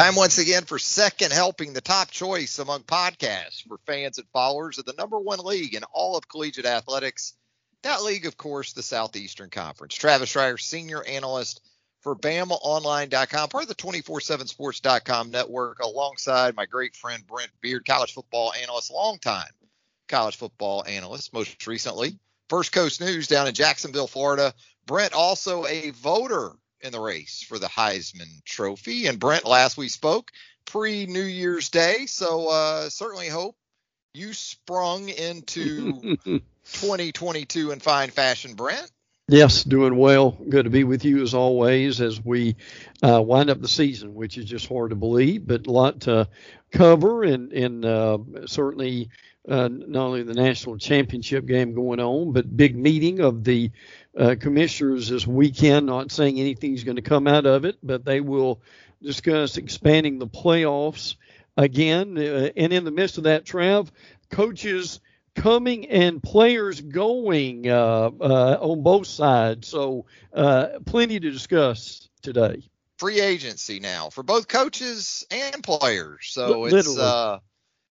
Time once again for second helping, the top choice among podcasts for fans and followers of the number one league in all of collegiate athletics. That league, of course, the Southeastern Conference. Travis Reier, senior analyst for BamaOnline.com, part of the 247sports.com network, alongside my great friend Brent Beaird, college football analyst, longtime college football analyst, most recently. First Coast News down in Jacksonville, Florida. Brent, also a voter in the race for the Heisman Trophy. And Brent, last we spoke pre New Year's Day, so uh, certainly hope you sprung into 2022 in fine fashion, Brent. Yes, doing well. Good to be with you as always as we uh, wind up the season, which is just hard to believe, but a lot to cover and, and uh, certainly uh, not only the national championship game going on, but big meeting of the uh, commissioners this weekend. Not saying anything's going to come out of it, but they will discuss expanding the playoffs again. Uh, and in the midst of that, Trav, coaches coming and players going uh, uh, on both sides. So uh, plenty to discuss today. Free agency now for both coaches and players. So Literally. it's uh,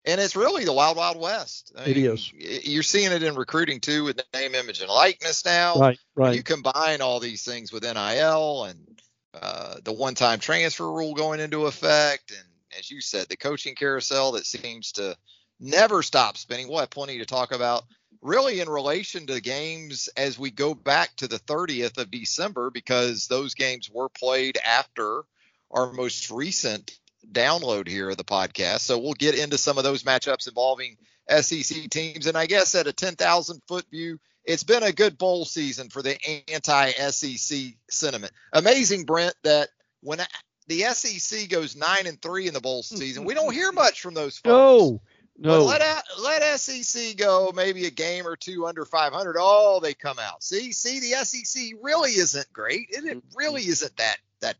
and it's really the wild, wild west. I mean, it is. You're seeing it in recruiting too, with the name, image, and likeness now. Right, right. You combine all these things with NIL and uh, the one-time transfer rule going into effect, and as you said, the coaching carousel that seems to never stop spinning. We'll have plenty to talk about. Really, in relation to games as we go back to the 30th of December, because those games were played after our most recent download here of the podcast. So we'll get into some of those matchups involving SEC teams. And I guess at a 10,000 foot view, it's been a good bowl season for the anti SEC sentiment. Amazing, Brent, that when the SEC goes nine and three in the bowl season, we don't hear much from those folks. No. No. But let let SEC go maybe a game or two under 500. Oh, they come out. See, see, the SEC really isn't great. It really isn't that that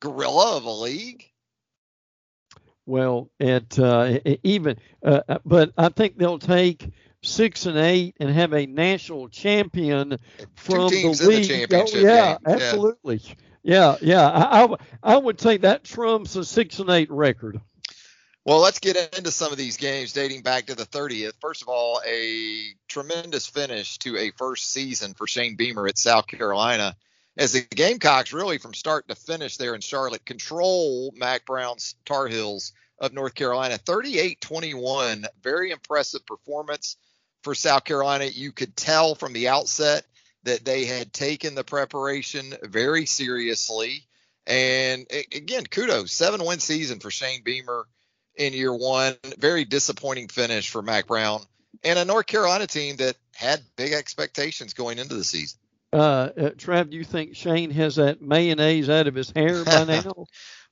gorilla of a league. Well, at uh, even, uh, uh, but I think they'll take six and eight and have a national champion from the league. The oh, yeah, game. absolutely. Yeah, yeah. I, I, I would take that trumps a six and eight record. Well, let's get into some of these games dating back to the 30th. First of all, a tremendous finish to a first season for Shane Beamer at South Carolina as the Gamecocks really from start to finish there in Charlotte control Mack Brown's Tar Heels of North Carolina. 38-21 very impressive performance for South Carolina. You could tell from the outset that they had taken the preparation very seriously. And again kudos seven win season for Shane Beamer in year 1 very disappointing finish for Mac Brown and a North Carolina team that had big expectations going into the season uh, uh, Trav, do you think Shane has that mayonnaise out of his hair by now?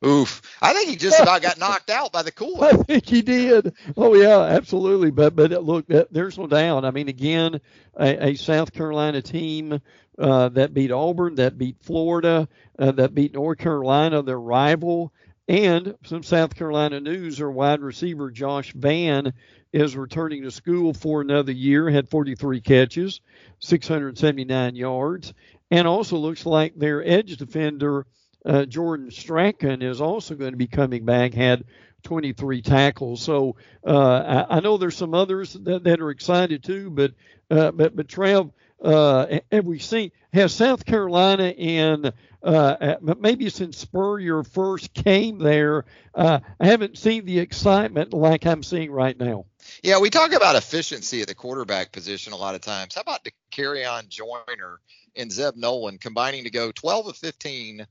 Oof. I think he just about got knocked out by the cooler. I think he did. Oh, yeah, absolutely. But but look, there's no doubt. I mean, again, a, a South Carolina team uh, that beat Auburn, that beat Florida, uh, that beat North Carolina, their rival. And some South Carolina news, our wide receiver Josh Vann is returning to school for another year, had 43 catches, 679 yards, and also looks like their edge defender, uh, Jordan Strachan, is also going to be coming back, had 23 tackles. So uh, I, I, know there's some others that, that are excited too, but uh, but but Trev, uh, have we seen has South Carolina in uh, maybe since Spurrier first came there, uh, I haven't seen the excitement like I'm seeing right now. Yeah, we talk about efficiency at the quarterback position a lot of times. How about Dakereon Joyner and Zeb Noland combining to go 12 of 15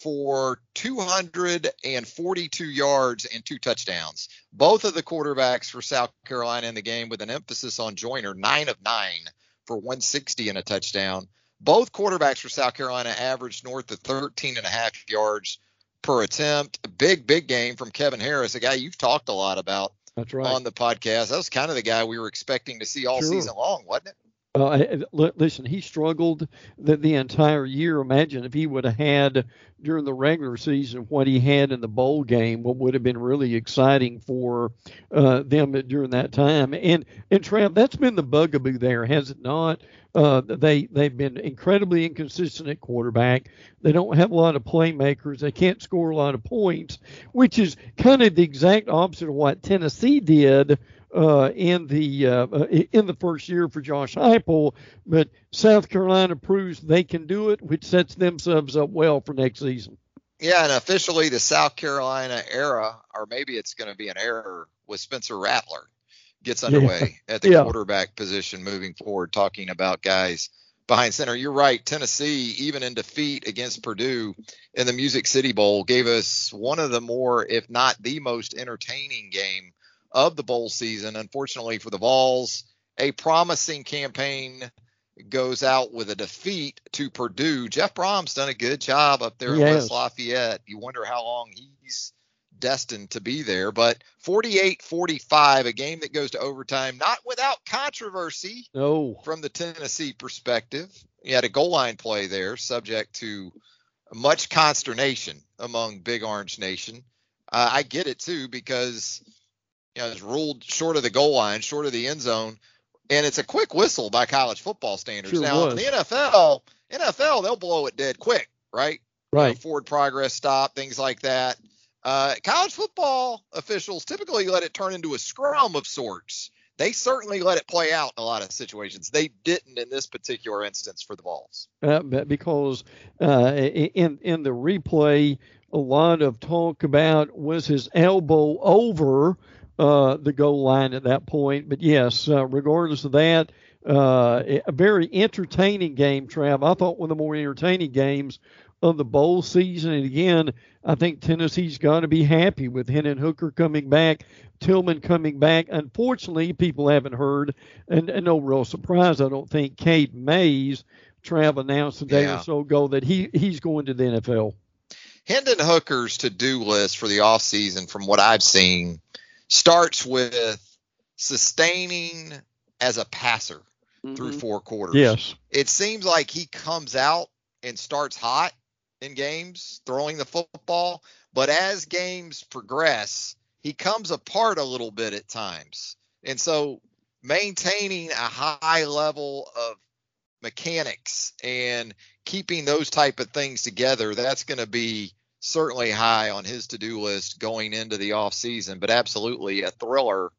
for 242 yards and two touchdowns. Both of the quarterbacks for South Carolina in the game with an emphasis on Joyner, 9 of 9 for 160 and a touchdown. Both quarterbacks for South Carolina averaged north of 13 and a half yards per attempt. A big, big game from Kevin Harris, a guy you've talked a lot about That's right. on the podcast. That was kind of the guy we were expecting to see all sure. season long, wasn't it? Uh, listen, he struggled the, the entire year. Imagine if he would have had during the regular season what he had in the bowl game, what would have been really exciting for uh, them during that time. And and Trav, that's been the bugaboo there, has it not? Uh, they they've been incredibly inconsistent at quarterback. They don't have a lot of playmakers. They can't score a lot of points, which is kind of the exact opposite of what Tennessee did uh, in the uh, uh, in the first year for Josh Heupel, but South Carolina proves they can do it, which sets themselves up well for next season. Yeah, and officially the South Carolina era, or maybe it's going to be an error with Spencer Rattler, gets underway yeah. at the yeah. quarterback position moving forward. Talking about guys behind center, you're right. Tennessee, even in defeat against Purdue in the Music City Bowl, gave us one of the more, if not the most entertaining game of the bowl season. Unfortunately for the Vols, a promising campaign goes out with a defeat to Purdue. Jeff Brohm's done a good job up there in West Lafayette. You wonder how long he's destined to be there. But 48 45, a game that goes to overtime, not without controversy no. from the Tennessee perspective. You had a goal line play there, subject to much consternation among Big Orange Nation. Uh, I get it too because you know, is ruled short of the goal line, short of the end zone, and it's a quick whistle by college football standards. Sure now was. in the NFL, NFL they'll blow it dead quick, right? Right. You know, forward progress stop, things like that. Uh, college football officials typically let it turn into a scrum of sorts. They certainly let it play out in a lot of situations. They didn't in this particular instance for the Vols. Uh, because uh, in in the replay, a lot of talk about was his elbow over uh, the goal line at that point. But yes, uh, regardless of that, uh, a very entertaining game, Trav. I thought one of the more entertaining games of the bowl season. And again, I think Tennessee's got to be happy with Hendon Hooker coming back, Tillman coming back. Unfortunately, people haven't heard, and, and no real surprise, I don't think, Cade Mays, Trav announced a day yeah. or so ago that he, he's going to the NFL. Hendon Hooker's to do list for the offseason, from what I've seen, starts with sustaining as a passer mm-hmm. through four quarters. Yes. It seems like he comes out and starts hot in games throwing the football, but as games progress, he comes apart a little bit at times. And so maintaining a high level of mechanics and keeping those type of things together, that's going to be certainly high on his to-do list going into the off season, but absolutely a thriller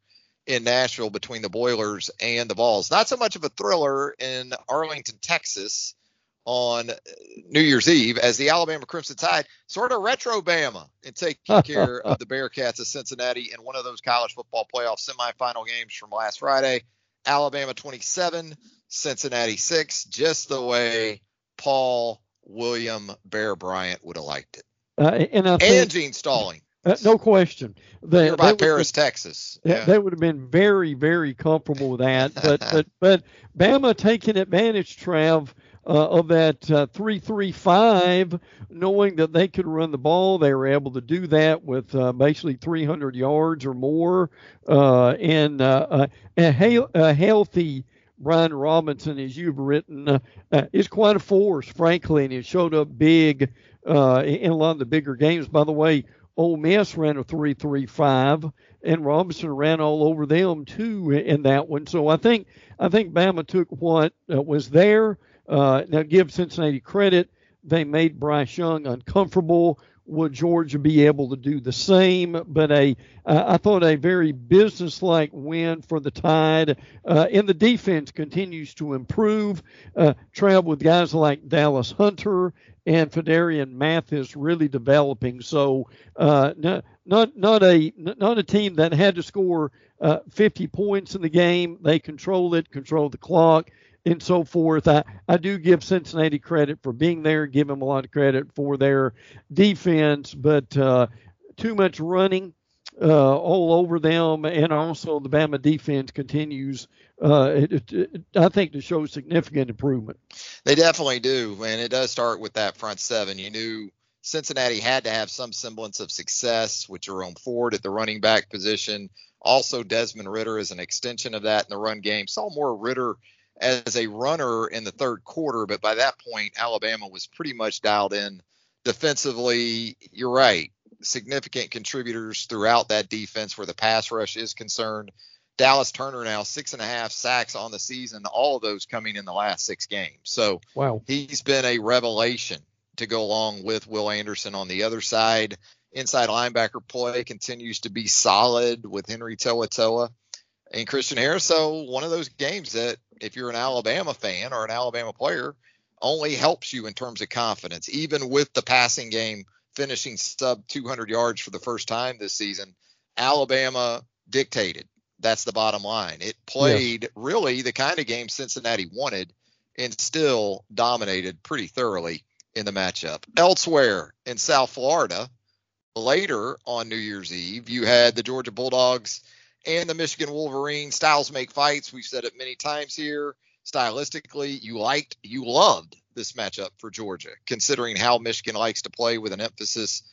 in Nashville between the Boilers and the Vols. Not so much of a thriller in Arlington, Texas on New Year's Eve as the Alabama Crimson Tide sort of retro Bama and taking care of the Bearcats of Cincinnati in one of those college football playoff semifinal games from last Friday. Alabama 27, Cincinnati 6, just the way Paul William Bear Bryant would have liked it. Uh, and, I think, and Gene Stalling. Uh, no question. They, by Paris, Texas. Yeah. They would have been very, very comfortable with that. But but but Bama taking advantage, Trav, uh, of that uh, three-three-five, knowing that they could run the ball. They were able to do that with uh, basically 300 yards or more, uh, and uh, a, a healthy. Brian Robinson, as you've written, uh, uh, is quite a force, frankly, and he showed up big uh, in a lot of the bigger games. By the way, Ole Miss ran a three-three-five, and Robinson ran all over them too in that one. So I think I think Bama took what uh, was there. Uh, now give Cincinnati credit; they made Bryce Young uncomfortable. Would Georgia be able to do the same? But a, uh, I thought a very businesslike win for the Tide, uh, and the defense continues to improve. Uh, with guys like Dallas Hunter and Phidarian Mathis really developing. So uh, not not not a not a team that had to score uh, 50 points in the game. They control it, control the clock, and so forth. I, I do give Cincinnati credit for being there, give them a lot of credit for their defense, but uh, too much running uh, all over them, and also the Bama defense continues, uh, it, it, I think, to show significant improvement. They definitely do, and it does start with that front seven. You knew Cincinnati had to have some semblance of success with Jerome Ford at the running back position. Also, Desmond Ridder is an extension of that in the run game. Saw more Ridder as a runner in the third quarter, but by that point, Alabama was pretty much dialed in defensively. You're right. Significant contributors throughout that defense where the pass rush is concerned. Dallas Turner now six and a half sacks on the season, all of those coming in the last six games. So wow. he's been a revelation to go along with Will Anderson on the other side. Inside linebacker play continues to be solid with Henry To'oTo'o and Christian Harris. So one of those games that if you're an Alabama fan or an Alabama player, only helps you in terms of confidence, even with the passing game finishing sub 200 yards for the first time this season. Alabama dictated. That's the bottom line. It played yes. really the kind of game Cincinnati wanted and still dominated pretty thoroughly in the matchup. Elsewhere in South Florida, later on New Year's Eve, you had the Georgia Bulldogs and the Michigan Wolverines. Styles make fights. We've said it many times here. Stylistically, you liked, you loved this matchup for Georgia, considering how Michigan likes to play with an emphasis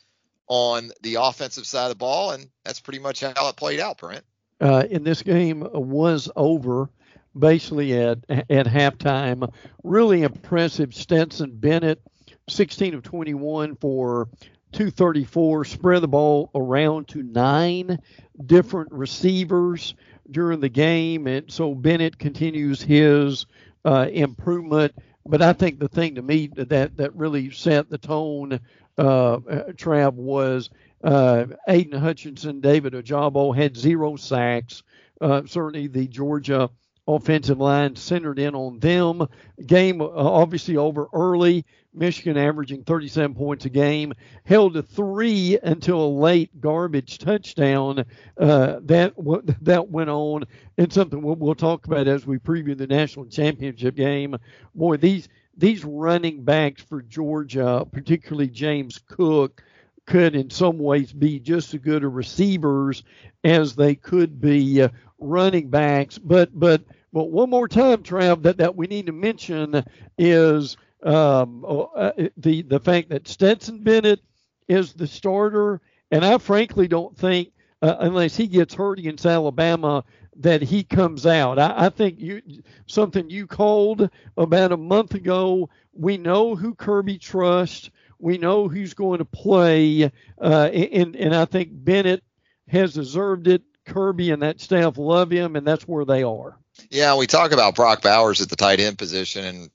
on the offensive side of the ball, and that's pretty much how it played out, Brent. Uh, in this game was over basically at at halftime. Really impressive. Stetson Bennett, 16 of 21 for 234, spread the ball around to nine different receivers during the game, and so Bennett continues his uh, improvement. But I think the thing to me that that really set the tone, uh, Trav, was uh, Aidan Hutchinson, David Ojabo had zero sacks. Uh, certainly, the Georgia offensive line centered in on them. Game uh, obviously over early. Michigan averaging 37 points a game, held to three until a late garbage touchdown. Uh, that that went on, and something we'll, we'll talk about as we preview the national championship game. Boy, these these running backs for Georgia, particularly James Cook, could in some ways be just as good a receivers as they could be uh, running backs. But but but one more time, Trav, that, that we need to mention is um, uh, the the fact that Stetson Bennett is the starter, and I frankly don't think uh, unless he gets hurt against Alabama that he comes out. I, I think you something you called about a month ago. We know who Kirby trusts. We know who's going to play, uh, and and I think Bennett has deserved it. Kirby and that staff love him, and that's where they are. Yeah, we talk about Brock Bowers at the tight end position, and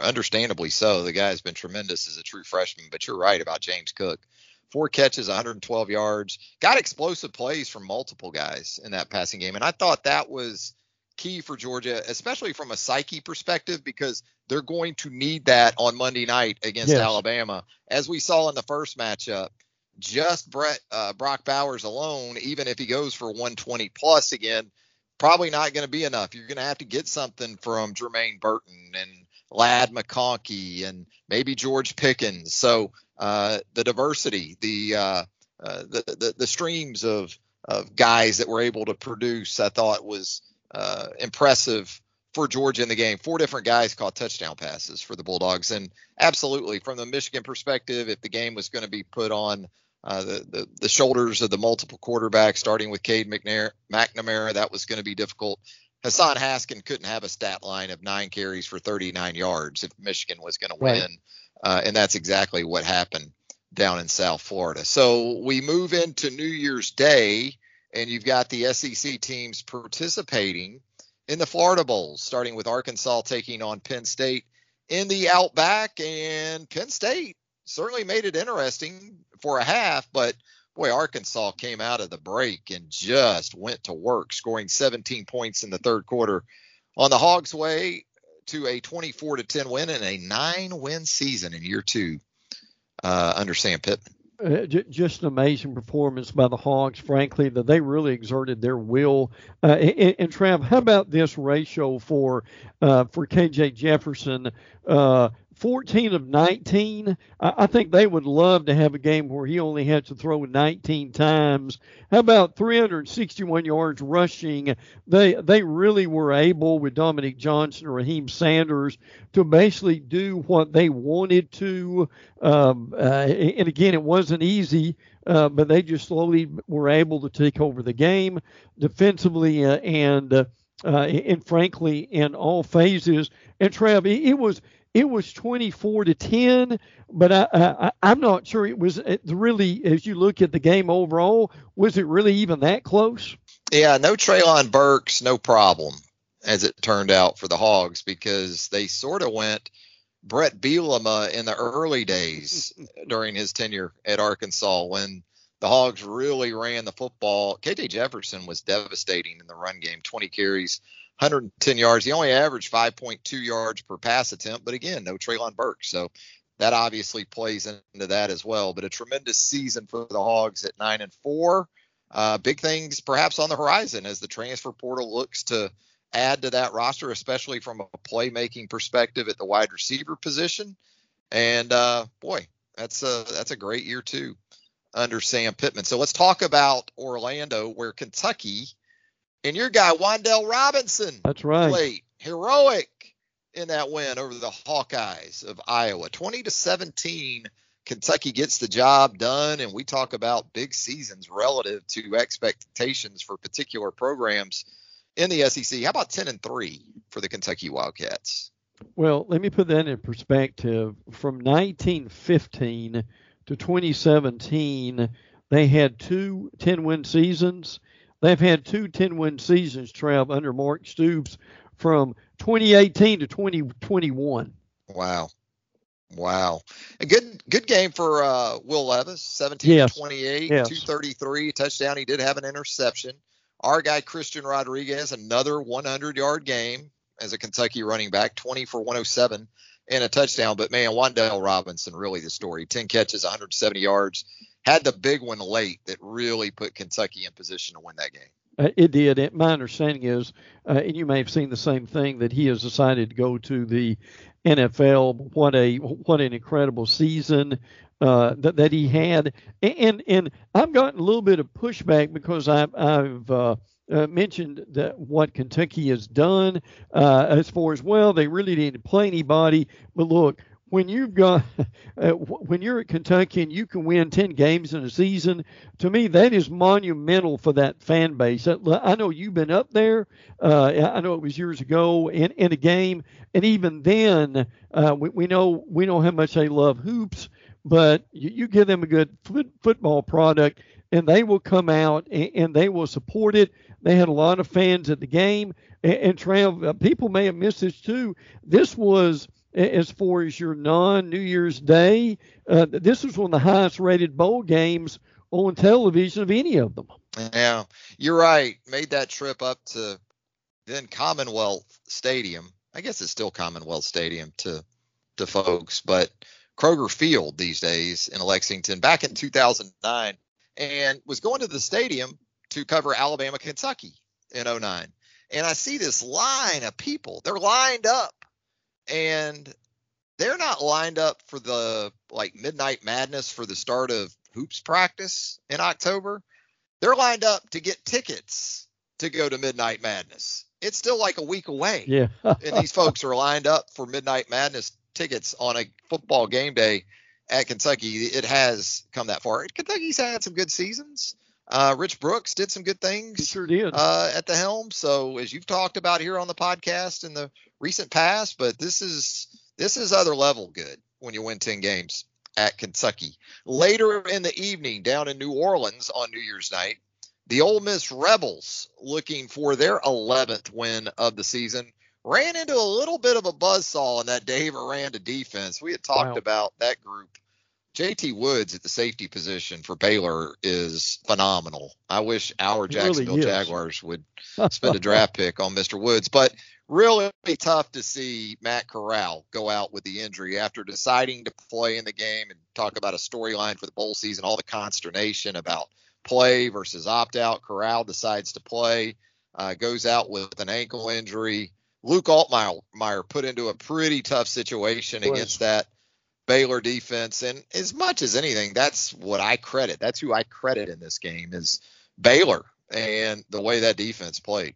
understandably so. The guy's been tremendous as a true freshman, but you're right about James Cook. Four catches, 112 yards, got explosive plays from multiple guys in that passing game. And I thought that was key for Georgia, especially from a psyche perspective, because they're going to need that on Monday night against yes. Alabama. As we saw in the first matchup, just Brett, uh, Brock Bowers alone, even if he goes for 120 plus again, probably not going to be enough. You're going to have to get something from Jermaine Burton and Ladd McConkey and maybe George Pickens. So uh, the diversity, the, uh, uh, the, the the streams of of guys that were able to produce, I thought was uh, impressive for Georgia in the game. Four different guys caught touchdown passes for the Bulldogs, and absolutely from the Michigan perspective, if the game was going to be put on uh, the, the, the shoulders of the multiple quarterbacks, starting with Cade McNair, McNamara. That was going to be difficult. Hassan Haskin couldn't have a stat line of nine carries for 39 yards if Michigan was going to win, right. uh, and that's exactly what happened down in South Florida. So we move into New Year's Day, and you've got the SEC teams participating in the Florida Bowls, starting with Arkansas taking on Penn State in the Outback, and Penn State certainly made it interesting for a half, but boy, Arkansas came out of the break and just went to work, scoring 17 points in the third quarter on the Hogs' way to a 24 to 10 win and a nine win season in year two uh, under Sam Pittman. Uh, just an amazing performance by the Hogs, frankly, that they really exerted their will. Uh, and, and, Trav, how about this ratio for uh, for KJ Jefferson? Uh, 14 of 19. I, think they would love to have a game where he only had to throw 19 times. How about 361 yards rushing? They they really were able with Dominique Johnson or Raheim Sanders to basically do what they wanted to. Um, uh, and again, it wasn't easy. Uh, but they just slowly were able to take over the game defensively uh, and uh, uh, and frankly, in all phases. And Trev, it, it was it was 24 to 10, but I, I, I'm not sure it was really, as you look at the game overall, was it really even that close? Yeah, no Treylon Burks, no problem, as it turned out for the Hogs, because they sort of went Bret Bielema in the early days during his tenure at Arkansas when the Hogs really ran the football. KJ Jefferson was devastating in the run game, 20 carries, 110 yards. He only averaged 5.2 yards per pass attempt, but again, no Treylon Burke. So that obviously plays into that as well. But a tremendous season for the Hogs at nine and four. Uh, big things perhaps on the horizon as the transfer portal looks to add to that roster, especially from a playmaking perspective at the wide receiver position. And uh, boy, that's a that's a great year too under Sam Pittman. So let's talk about Orlando, where Kentucky and your guy Wan'Dale Robinson. That's right. Played heroic in that win over the Hawkeyes of Iowa, 20 to 17. Kentucky gets the job done, and we talk about big seasons relative to expectations for particular programs in the SEC. How about 10 and 3 for the Kentucky Wildcats? Well, let me put that in perspective. From 1915 to 2017, they had two 10 win seasons. They've had two 10 win seasons, Trav, under Mark Stoops from 2018 to 2021. Wow. Wow. A good good game for uh, Will Levis, 17 yes. 28, yes. 233 touchdown. He did have an interception. Our guy Christian Rodriguez, another 100 yard game as a Kentucky running back, 20 for 107 and a touchdown. But man, Wan'Dale Robinson, really the story. 10 catches, 170 yards. Had the big one late that really put Kentucky in position to win that game. Uh, it did. It, my understanding is, uh, and you may have seen the same thing, that he has decided to go to the NFL. What a what an incredible season uh, that that he had, and and I've gotten a little bit of pushback because I've I've uh, uh, mentioned that what Kentucky has done uh, as far as well. They really didn't play anybody, but look, when you've got uh, when you're at Kentucky and you can win 10 games in a season, to me that is monumental for that fan base. I know you've been up there. Uh, I know it was years ago in, in a game, and even then, uh, we, we know we know how much they love hoops. But you, you give them a good foot, football product, and they will come out and, and, they will support it. They had a lot of fans at the game, and, and Trav, uh, people may have missed this too. This was as far as your non New Year's Day. Uh, this was one of the highest rated bowl games on television of any of them. Yeah, you're right. Made that trip up to then Commonwealth Stadium. I guess it's still Commonwealth Stadium to to folks, but Kroger Field these days in Lexington back in 2009 and was going to the stadium to cover Alabama Kentucky in 09. And I see this line of people. They're lined up and they're not lined up for the like midnight madness for the start of hoops practice in October. They're lined up to get tickets to go to midnight madness. It's still like a week away. Yeah. and these folks are lined up for midnight madness tickets on a football game day at Kentucky. It has come that far. Kentucky's had some good seasons. Uh, Rich Brooks did some good things. He sure did. Uh, at the helm. So as you've talked about here on the podcast in the recent past, but this is this is other level good when you win 10 games at Kentucky. Later in the evening, down in New Orleans on New Year's night, the Ole Miss Rebels, looking for their 11th win of the season, ran into a little bit of a buzzsaw in that Dave Aranda defense. We had talked wow. about that group JT Woods at the safety position for Baylor is phenomenal. I wish our Jacksonville really Jaguars would spend a draft pick on Mr. Woods, but really tough to see Matt Corral go out with the injury after deciding to play in the game and talk about a storyline for the bowl season, all the consternation about play versus opt out. Corral decides to play, uh, goes out with an ankle injury. Luke Altmyer put into a pretty tough situation against that Baylor defense. And as much as anything, that's what I credit. That's who I credit in this game is Baylor and the way that defense played.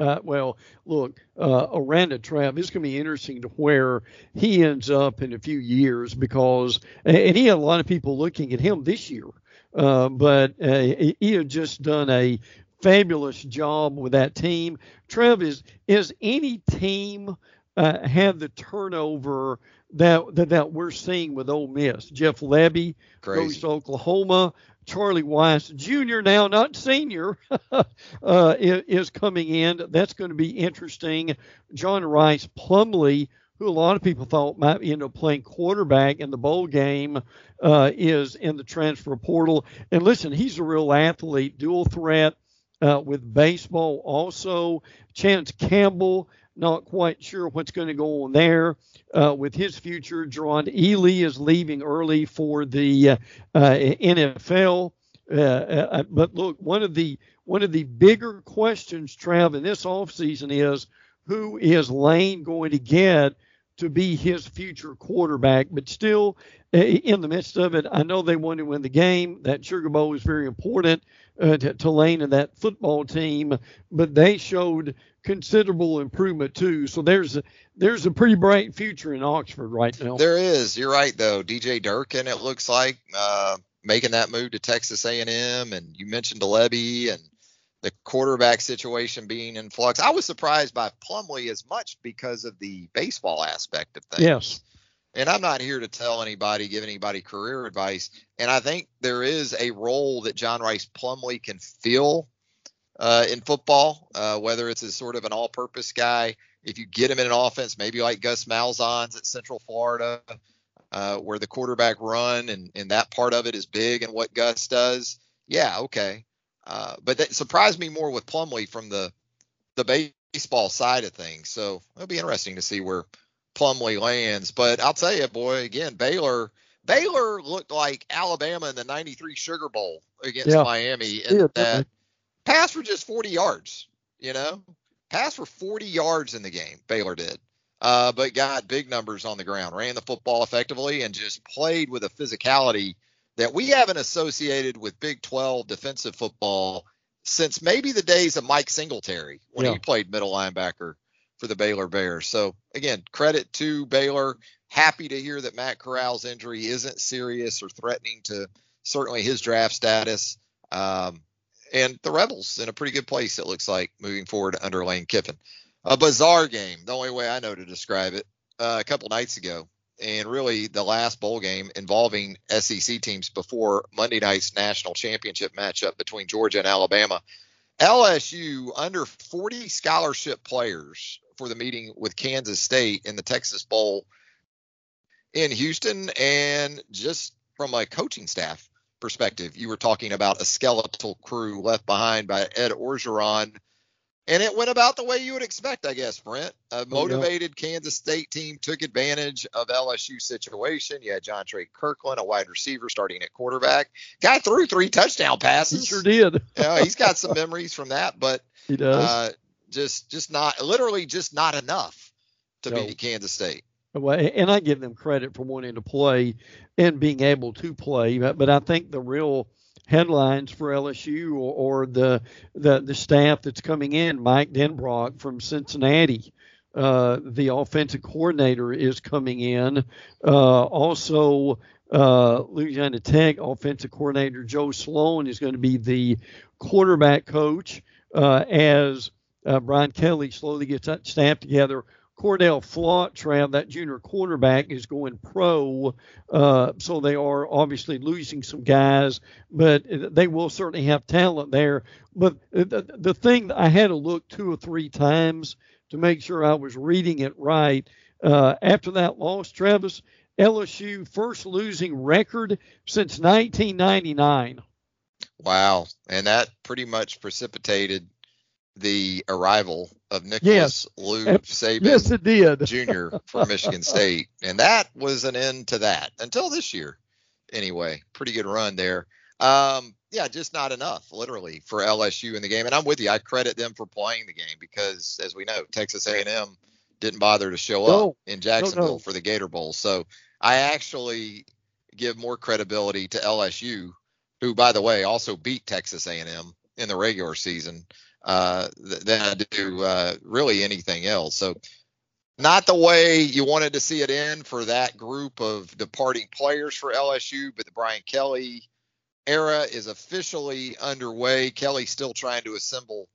Uh, well, look, uh, Aranda Trav, it's going to be interesting to where he ends up in a few years because, and he had a lot of people looking at him this year, uh, but uh, he had just done a fabulous job with that team. Trev, is is any team uh, have the turnover that, that that we're seeing with Ole Miss? Jeff Lebby Crazy. goes to Oklahoma. Charlie Weis Jr. now, not senior, uh, is coming in. That's going to be interesting. John Rhys Plumlee, who a lot of people thought might end up playing quarterback in the bowl game, uh, is in the transfer portal. And listen, he's a real athlete, dual threat uh, with baseball also. Chance Campbell, not quite sure what's going to go on there uh, with his future. Jerrion Ealy is leaving early for the uh, uh NFL. Uh, uh, but look, one of the one of the bigger questions, Trav, in this offseason is who is Lane going to get to be his future quarterback? But still, in the midst of it, I know they want to win the game. That Sugar Bowl is very important uh, to, Lane and that football team, but they showed considerable improvement too. So there's a, there's a pretty bright future in Oxford right now. There is. You're right though. DJ Durkin, it looks like uh, making that move to Texas A&M, and you mentioned Lebby and the quarterback situation being in flux. I was surprised by Plumlee as much because of the baseball aspect of things. Yes. And I'm not here to tell anybody, give anybody career advice. And I think there is a role that John Rhys Plumlee can fill uh, in football, uh, whether it's as sort of an all-purpose guy. If you get him in an offense, maybe like Gus Malzahn's at Central Florida, uh, where the quarterback run and, and that part of it is big and what Gus does. Yeah, okay. Uh, but that surprised me more with Plumlee from the the baseball side of things. So it'll be interesting to see where Plumlee lands. But I'll tell you, boy, again, Baylor Baylor looked like Alabama in the '93 Sugar Bowl against yeah. Miami, and yeah, that pass for just 40 yards. You know, pass for 40 yards in the game. Baylor did. Uh, but got big numbers on the ground, ran the football effectively, and just played with a physicality that we haven't associated with Big 12 defensive football since maybe the days of Mike Singletary when yeah. he played middle linebacker for the Baylor Bears. So again, credit to Baylor. Happy to hear that Matt Corral's injury isn't serious or threatening to certainly his draft status. Um, and the Rebels in a pretty good place, it looks like, moving forward under Lane Kiffin. A bizarre game, the only way I know to describe it, uh, a couple nights ago and really the last bowl game involving SEC teams before Monday night's national championship matchup between Georgia and Alabama. LSU under 40 scholarship players for the meeting with Kansas State in the Texas Bowl in Houston. And just from a coaching staff perspective, you were talking about a skeletal crew left behind by Ed Orgeron and it went about the way you would expect, I guess, Brent. A motivated oh, yeah. Kansas State team took advantage of LSU situation. You had Jontre Kirklin, a wide receiver, starting at quarterback. Guy threw three touchdown passes. He sure did. yeah, he's got some memories from that, but he does. Uh, just, just not, literally, just not enough to no. beat Kansas State. Well, And I give them credit for wanting to play and being able to play, but I think the real headlines for LSU or, or the, the the staff that's coming in. Mike Denbrock from Cincinnati, uh, the offensive coordinator, is coming in. Uh, also, uh, Louisiana Tech offensive coordinator Joe Sloan is going to be the quarterback coach uh, as uh, Brian Kelly slowly gets that staff together Cordale Flott, Trav, that junior quarterback, is going pro. Uh, so they are obviously losing some guys, but they will certainly have talent there. But the, the thing I had to look two or three times to make sure I was reading it right. Uh, after that loss, Travis, LSU first losing record since 1999. Wow. And that pretty much precipitated the arrival of Nicholas yes. Lou Saban yes, it did. Jr. for Michigan State. And that was an end to that until this year. Anyway, pretty good run there. Um, yeah, just not enough, literally, for LSU in the game. And I'm with you. I credit them for playing the game because, as we know, Texas A&M didn't bother to show no, up in Jacksonville no, no. for the Gator Bowl. So I actually give more credibility to LSU, who, by the way, also beat Texas A&M in the regular season uh, than I do uh, really anything else. So, not the way you wanted to see it end for that group of departing players for LSU, but the Brian Kelly era is officially underway. Kelly's still trying to assemble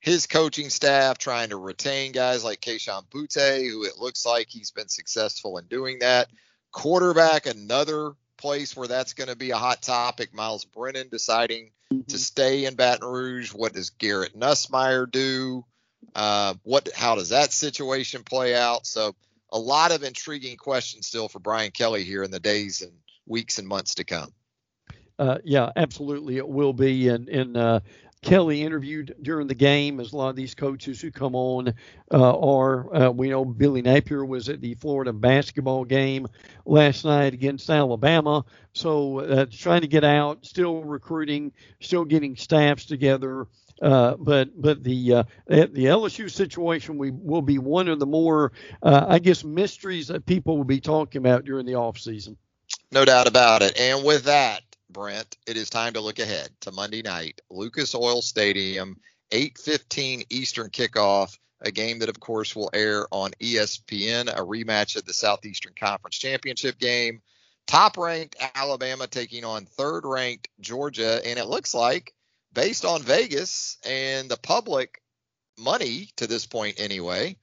his coaching staff, trying to retain guys like Kayshon Boutte, who it looks like he's been successful in doing that. Quarterback, another place where that's going to be a hot topic. Myles Brennan deciding mm-hmm. to stay in Baton Rouge. What does Garrett Nussmeier do? Uh, what? How does that situation play out? So a lot of intriguing questions still for Brian Kelly here in the days and weeks and months to come. Uh, yeah, absolutely, it will be. And and uh, Kelly interviewed during the game, as a lot of these coaches who come on uh, are. Uh, we know Billy Napier was at the Florida basketball game last night against Alabama. So uh, trying to get out, still recruiting, still getting staffs together. Uh, but but the uh, the LSU situation we will be one of the more uh, I guess mysteries that people will be talking about during the off season. No doubt about it. And with that, Brent, it is time to look ahead to Monday night, Lucas Oil Stadium, 8:15 Eastern kickoff, a game that of course will air on ESPN, a rematch of the Southeastern Conference Championship game. Top-ranked Alabama taking on third-ranked Georgia, and it looks like based on Vegas and the public money to this point anyway,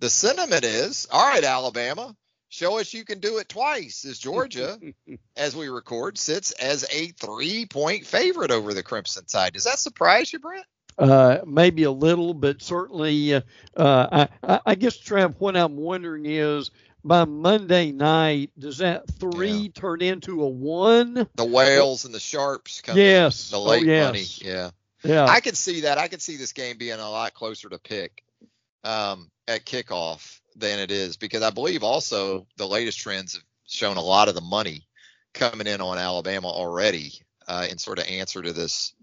the sentiment is, all right, Alabama, show us you can do it twice as Georgia, as we record, sits as a three point favorite over the Crimson Tide. Does that surprise you, Brent? Uh, maybe a little, but certainly, uh, I, I, guess, Trav, what I'm wondering is by Monday night, does that three yeah. turn into a one? The whales and the sharps come yes. the late oh, yes. money. Yeah. Yeah. I could see that. I could see this game being a lot closer to pick um, at kickoff than it is because I believe also the latest trends have shown a lot of the money coming in on Alabama already uh, in sort of answer to this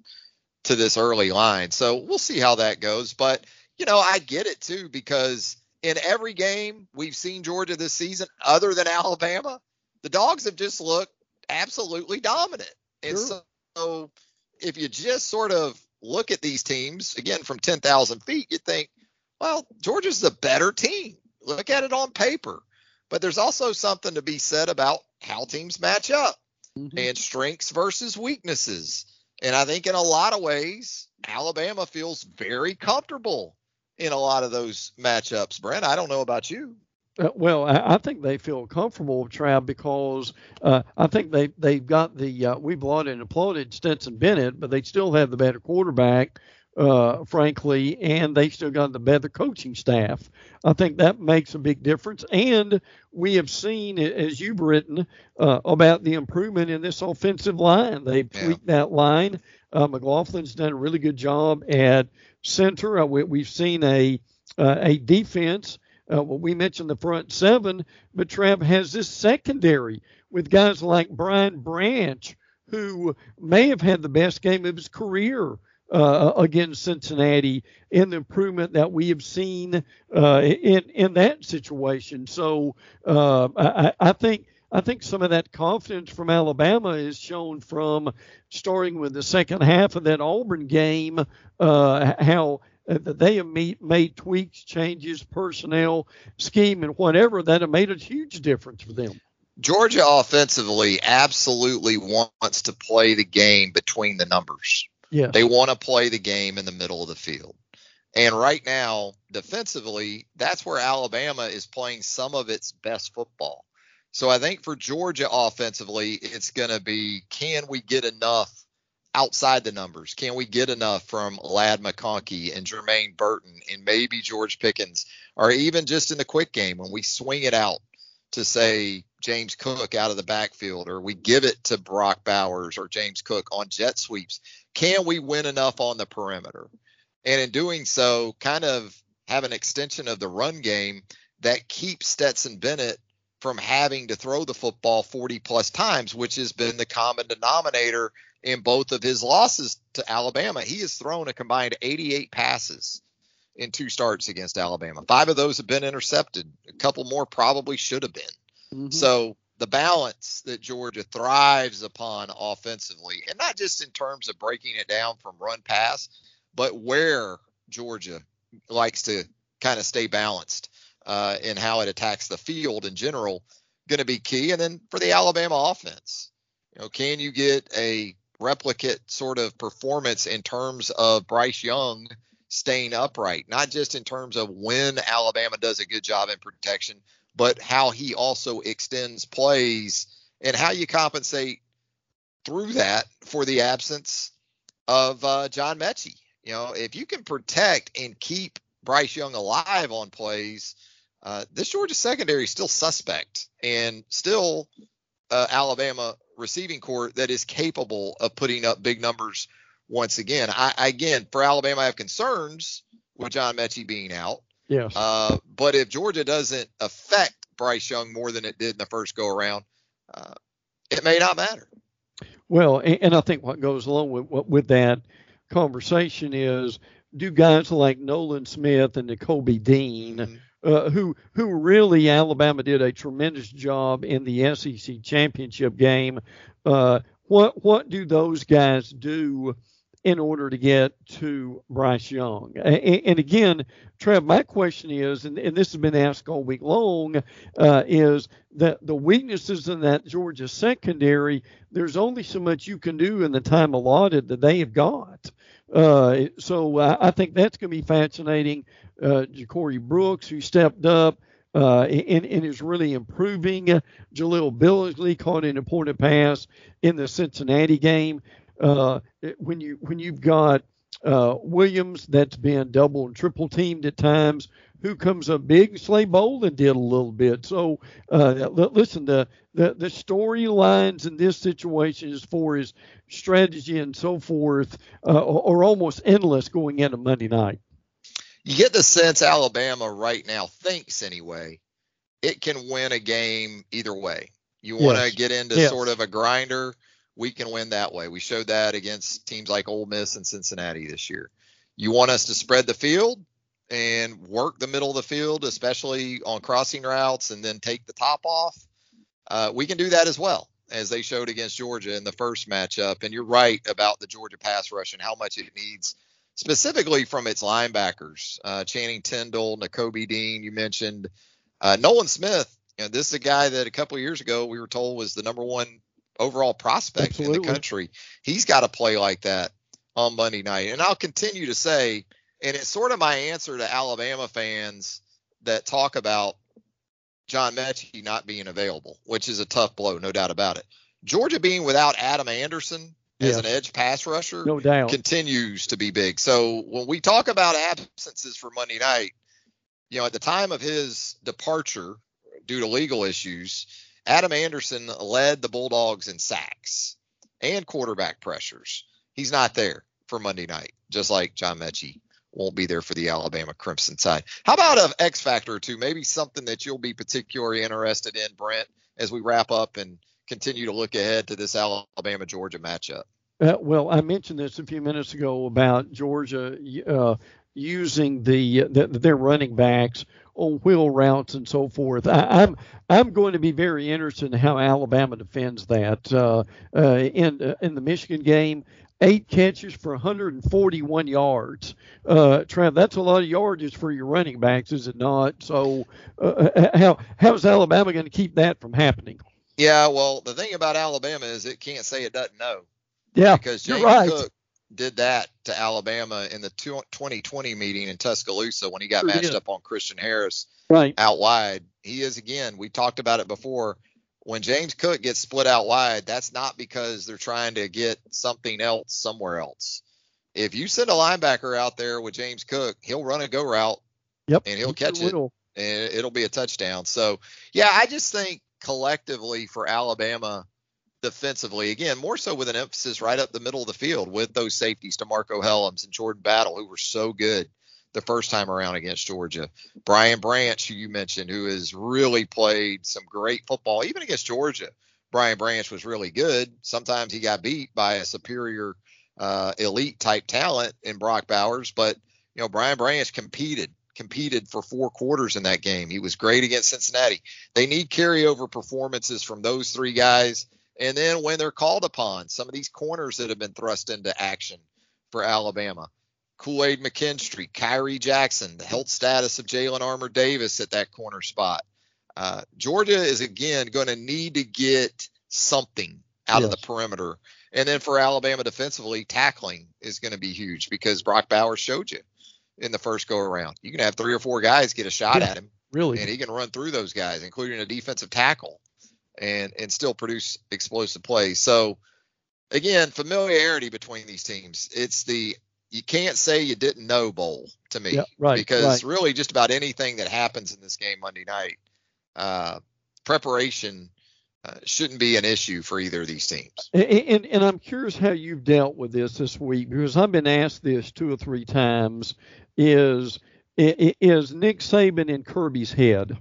to this early line. So we'll see how that goes. But you know, I get it too because in every game we've seen Georgia this season, other than Alabama, the dogs have just looked absolutely dominant. And sure. so if you just sort of look at these teams again from 10,000 feet, you think, well, Georgia's the better team. Look at it on paper. But there's also something to be said about how teams match up mm-hmm. and strengths versus weaknesses. And I think in a lot of ways, Alabama feels very comfortable in a lot of those matchups. Brent, I don't know about you. Uh, well, I, I, think they feel comfortable, Trav, because uh, I think they they've got the uh, we've lauded and applauded Stetson Bennett, but they still have the better quarterback, uh, frankly, and they still got the better coaching staff. I think that makes a big difference, and we have seen, as you've written, uh, about the improvement in this offensive line. They've yeah. tweaked that line. Uh, McLaughlin's done a really good job at center. we, have seen a a defense uh, well, we mentioned the front seven, but Trav has this secondary with guys like Brian Branch, who may have had the best game of his career uh, against Cincinnati in the improvement that we have seen uh, in in that situation. So uh, I, I, think I think some of that confidence from Alabama is shown from starting with the second half of that Auburn game, uh, how uh, they have made tweaks, changes, personnel, scheme, and whatever that have made a huge difference for them. Georgia offensively absolutely wants to play the game between the numbers. Yeah. They want to play the game in the middle of the field. And right now, defensively, that's where Alabama is playing some of its best football. So I think for Georgia offensively, it's going to be can we get enough outside the numbers? Can we get enough from Ladd McConkey and Jermaine Burton and maybe George Pickens, or even just in the quick game when we swing it out to say James Cook out of the backfield, or we give it to Brock Bowers or James Cook on jet sweeps? Can we win enough on the perimeter? And in doing so, kind of have an extension of the run game that keeps Stetson Bennett from having to throw the football 40 plus times, which has been the common denominator in both of his losses to Alabama. He has thrown a combined 88 passes in two starts against Alabama. Five of those have been intercepted. A couple more probably should have been. Mm-hmm. So the balance that Georgia thrives upon offensively, and not just in terms of breaking it down from run pass, but where Georgia likes to kind of stay balanced uh, in how it attacks the field in general, going to be key. And then for the Alabama offense, you know, can you get a replicate sort of performance in terms of Bryce Young staying upright, not just in terms of when Alabama does a good job in protection, but how he also extends plays and how you compensate through that for the absence of uh, John Metchie. You know, if you can protect and keep Bryce Young alive on plays, uh, this Georgia secondary is still suspect and still uh, Alabama receiving corps that is capable of putting up big numbers once again. I again for Alabama, I have concerns with John Metchie being out. Yes. Uh, but if Georgia doesn't affect Bryce Young more than it did in the first go around, uh, it may not matter. Well, and, and I think what goes along with with that conversation is do guys like Nolan Smith and Nakobe Dean, mm-hmm. uh, who who really Alabama did a tremendous job in the SEC championship game. Uh, what what do those guys do in order to get to Bryce Young. And, and again, Trev, my question is, and, and, this has been asked all week long, uh, is that the weaknesses in that Georgia secondary, there's only so much you can do in the time allotted that they have got. Uh, so I, I think that's going to be fascinating. Uh, Ja'Corey Brooks, who stepped up, uh, and, and, is really improving. Jahleel Billingsley caught an important pass in the Cincinnati game uh, when you when you've got uh, Williams that's been double and triple teamed at times, who comes up big. Slade Bolden did a little bit. So uh, listen, the the, the storylines in this situation as far as strategy and so forth uh, are almost endless going into Monday night. You get the sense Alabama right now thinks anyway it can win a game either way. You want to yes. get into yes. sort of a grinder we can win that way. We showed that against teams like Ole Miss and Cincinnati this year. You want us to spread the field and work the middle of the field, especially on crossing routes, and then take the top off. Uh, we can do that as well, as they showed against Georgia in the first matchup. And you're right about the Georgia pass rush and how much it needs, specifically from its linebackers. Uh, Channing Tindall, Nakobe Dean, you mentioned. Uh, Nolan Smith, you know, this is a guy that a couple years ago we were told was the number one overall prospect Absolutely. in the country. He's got to play like that on Monday night. And I'll continue to say, and it's sort of my answer to Alabama fans that talk about John Metchie not being available, which is a tough blow, no doubt about it. Georgia being without Adam Anderson as an edge pass rusher no doubt. continues to be big. So when we talk about absences for Monday night, you know, at the time of his departure due to legal issues, Adam Anderson led the Bulldogs in sacks and quarterback pressures. He's not there for Monday night, just like John Metchie won't be there for the Alabama Crimson Tide. How about an X factor or two? Maybe something that you'll be particularly interested in, Brent, as we wrap up and continue to look ahead to this Alabama Georgia matchup. Uh, well, I mentioned this a few minutes ago about Georgia uh, using the, the, their running backs on wheel routes and so forth. I, am I'm, I'm going to be very interested in how Alabama defends that. Uh, uh, in uh, in the Michigan game, eight catches for 141 yards. Uh, Trav, that's a lot of yards for your running backs, is it not? So, uh, uh how how's Alabama going to keep that from happening? Yeah, well, the thing about Alabama is it can't say it doesn't know. Yeah, because James right. Cook did that to Alabama in the 2020 meeting in Tuscaloosa when he got matched up on Christian Harris right. out wide. He is again. We talked about it before. When James Cook gets split out wide, that's not because they're trying to get something else somewhere else. If you send a linebacker out there with James Cook, he'll run a go route. Yep. And he'll catch it, and it'll be a touchdown. So yeah, I just think collectively for Alabama defensively. Again, more so with an emphasis right up the middle of the field with those safeties DeMarcco Hellams and Jordan Battle, who were so good the first time around against Georgia. Brian Branch, who you mentioned, who has really played some great football, even against Georgia. Brian Branch was really good. Sometimes he got beat by a superior uh, elite type talent in Brock Bowers, but you know Brian Branch competed competed for four quarters in that game. He was great against Cincinnati. They need carryover performances from those three guys and then when they're called upon, some of these corners that have been thrust into action for Alabama. Kool Aid McKinstry, Khyree Jackson, the health status of Jalen Armour Davis at that corner spot. Uh, Georgia is again going to need to get something out Yes. of the perimeter. And then for Alabama defensively, tackling is going to be huge because Brock Bowers showed you in the first go around. You can have three or four guys get a shot Yeah. at him, Really. and he can run through those guys, including a defensive tackle, and and still produce explosive plays. So again, familiarity between these teams. It's the you can't say you didn't know bowl to me Yeah, right, because right. really just about anything that happens in this game Monday night, uh, preparation uh, shouldn't be an issue for either of these teams. And, and, and I'm curious how you've dealt with this this week because I've been asked this two or three times. Is is Nick Saban in Kirby's head?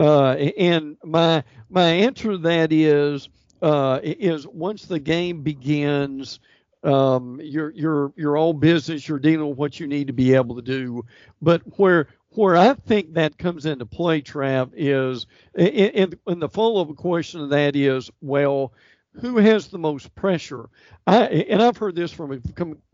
Uh, and my my answer to that is uh, is once the game begins, um, you're you're you're all business. You're dealing with what you need to be able to do. But where where I think that comes into play, Trav, is and, and the follow-up question to that is, well, who has the most pressure? I and I've heard this from a,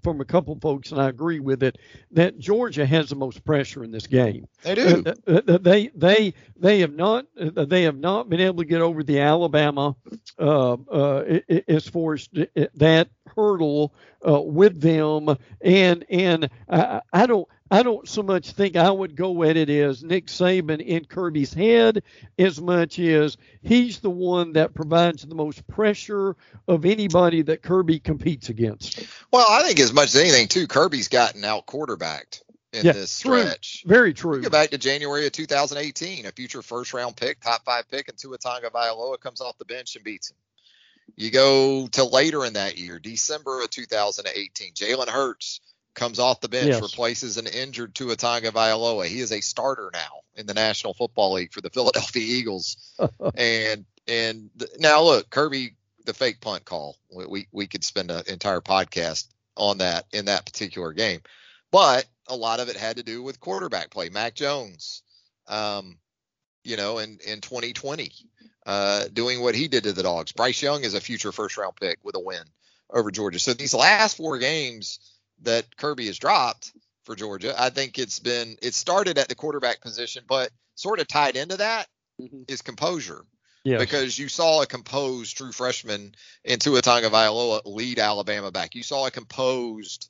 from a couple folks, and I agree with it that Georgia has the most pressure in this game. They do. Uh, uh, uh, they they they have not uh, they have not been able to get over the Alabama uh, uh, as far as that hurdle uh, with them, and and I, I don't. I don't so much think I would go at it as Nick Saban in Kirby's head as much as he's the one that provides the most pressure of anybody that Kirby competes against. Well, I think as much as anything too, Kirby's gotten out quarterbacked in Yeah, this true. stretch. Very true. Go back to January of 2018, a future first round pick, top five pick, and Tua Tagovailoa comes off the bench and beats him. You go to later in that year, December of 2018, Jalen Hurts comes off the bench, Yes. replaces an injured Tua Tagovailoa. He is a starter now in the National Football League for the Philadelphia Eagles. and and now look, Kirby, the fake punt call. We we, we could spend an entire podcast on that in that particular game, but a lot of it had to do with quarterback play. Mac Jones, um, you know, in in 2020, uh, doing what he did to the Dogs. Bryce Young is a future first round pick with a win over Georgia. So these last four games that Kirby has dropped for Georgia, I think it's been it started at the quarterback position, but sort of tied into that Mhm. is composure Yes. because you saw a composed true freshman in Tua Tagovailoa lead Alabama back. You saw a composed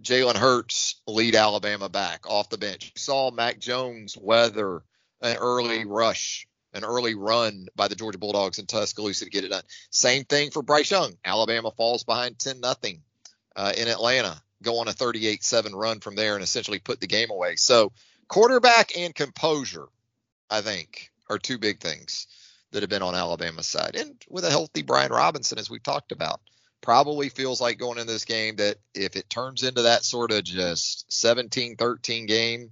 Jalen Hurts lead Alabama back off the bench. You saw Mac Jones weather an early rush, an early run by the Georgia Bulldogs in Tuscaloosa to get it done. Same thing for Bryce Young. Alabama falls behind 10 nothing uh, in Atlanta, go on a 38-7 run from there and essentially put the game away. So quarterback and composure, I think, are two big things that have been on Alabama's side. And with a healthy Brian Robinson, as we've talked about, probably feels like going into this game that if it turns into that sort of just 17-13 game,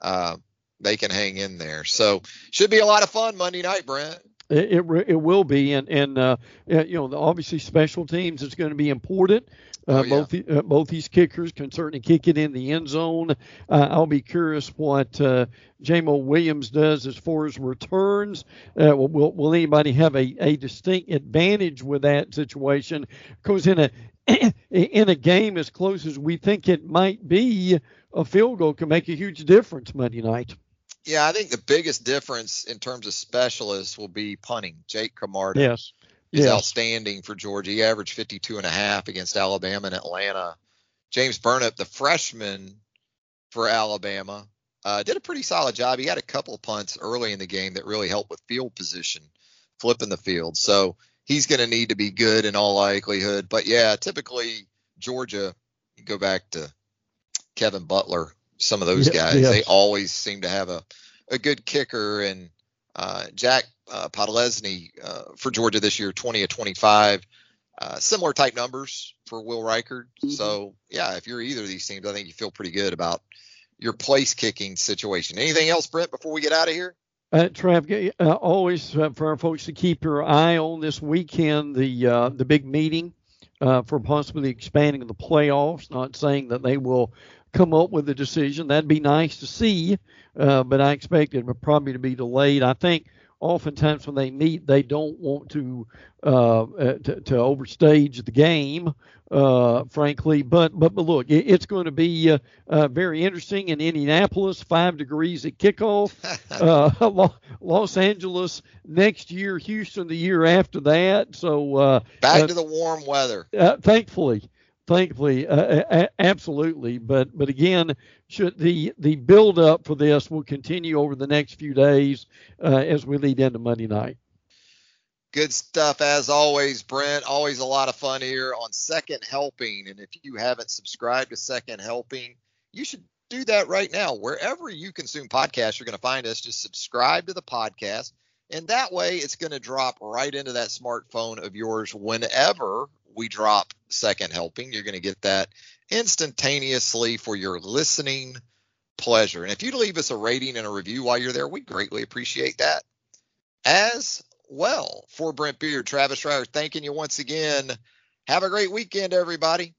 uh, they can hang in there. So should be a lot of fun Monday night, Brent. It it, it will be, and and uh, you know, obviously special teams is going to be important. Uh, Oh, yeah. Both uh, both these kickers can certainly kick it in the end zone. Uh, I'll be curious what uh, Jamo Williams does as far as returns. Uh, will, will will anybody have a, a distinct advantage with that situation? Because in a in a game as close as we think it might be, a field goal can make a huge difference Monday night. Yeah, I think the biggest difference in terms of specialists will be punting. Jake Camarda Yes. Is Yes. outstanding for Georgia. He averaged 52 and a half against Alabama and Atlanta. James Burnip, the freshman for Alabama, uh, did a pretty solid job. He had a couple punts early in the game that really helped with field position, flipping the field. So he's going to need to be good in all likelihood. But yeah, typically Georgia, you go back to Kevin Butler, some of those Yeah, guys, yes. they always seem to have a, a good kicker. And uh, Jack uh, Podlesny uh, for Georgia this year, 20 of 25. Uh, similar type numbers for Will Reichard. Mhm. So yeah, if you're either of these teams, I think you feel pretty good about your place kicking situation. Anything else, Brent, before we get out of here? Uh, Trav, uh, always uh, for our folks to keep your eye on this weekend, the uh, the big meeting uh, for possibly expanding the playoffs. Not saying that they will come up with a decision. That'd be nice to see, uh, but I expect it would probably to be delayed. I think oftentimes when they meet, they don't want to uh, uh to, to, overstage the game, uh, frankly. But but but look, it, it's going to be uh, uh, very interesting in Indianapolis. Five degrees at kickoff. Uh, Los Angeles next year, Houston the year after that. So back to the warm weather. thankfully thankfully, uh, absolutely. But but again, should the the build up for this will continue over the next few days uh, as we lead into Monday night. Good stuff as always, Brent. Always a lot of fun here on Second Helping. And if you haven't subscribed to Second Helping, you should do that right now. Wherever you consume podcasts, you're going to find us. Just subscribe to the podcast. And that way, it's going to drop right into that smartphone of yours whenever we drop second helping. You're going to get that instantaneously for your listening pleasure. And if you'd leave us a rating and a review while you're there, we greatly appreciate that as well. For Brent Beaird, Travis Reier, thanking you once again. Have a great weekend, everybody.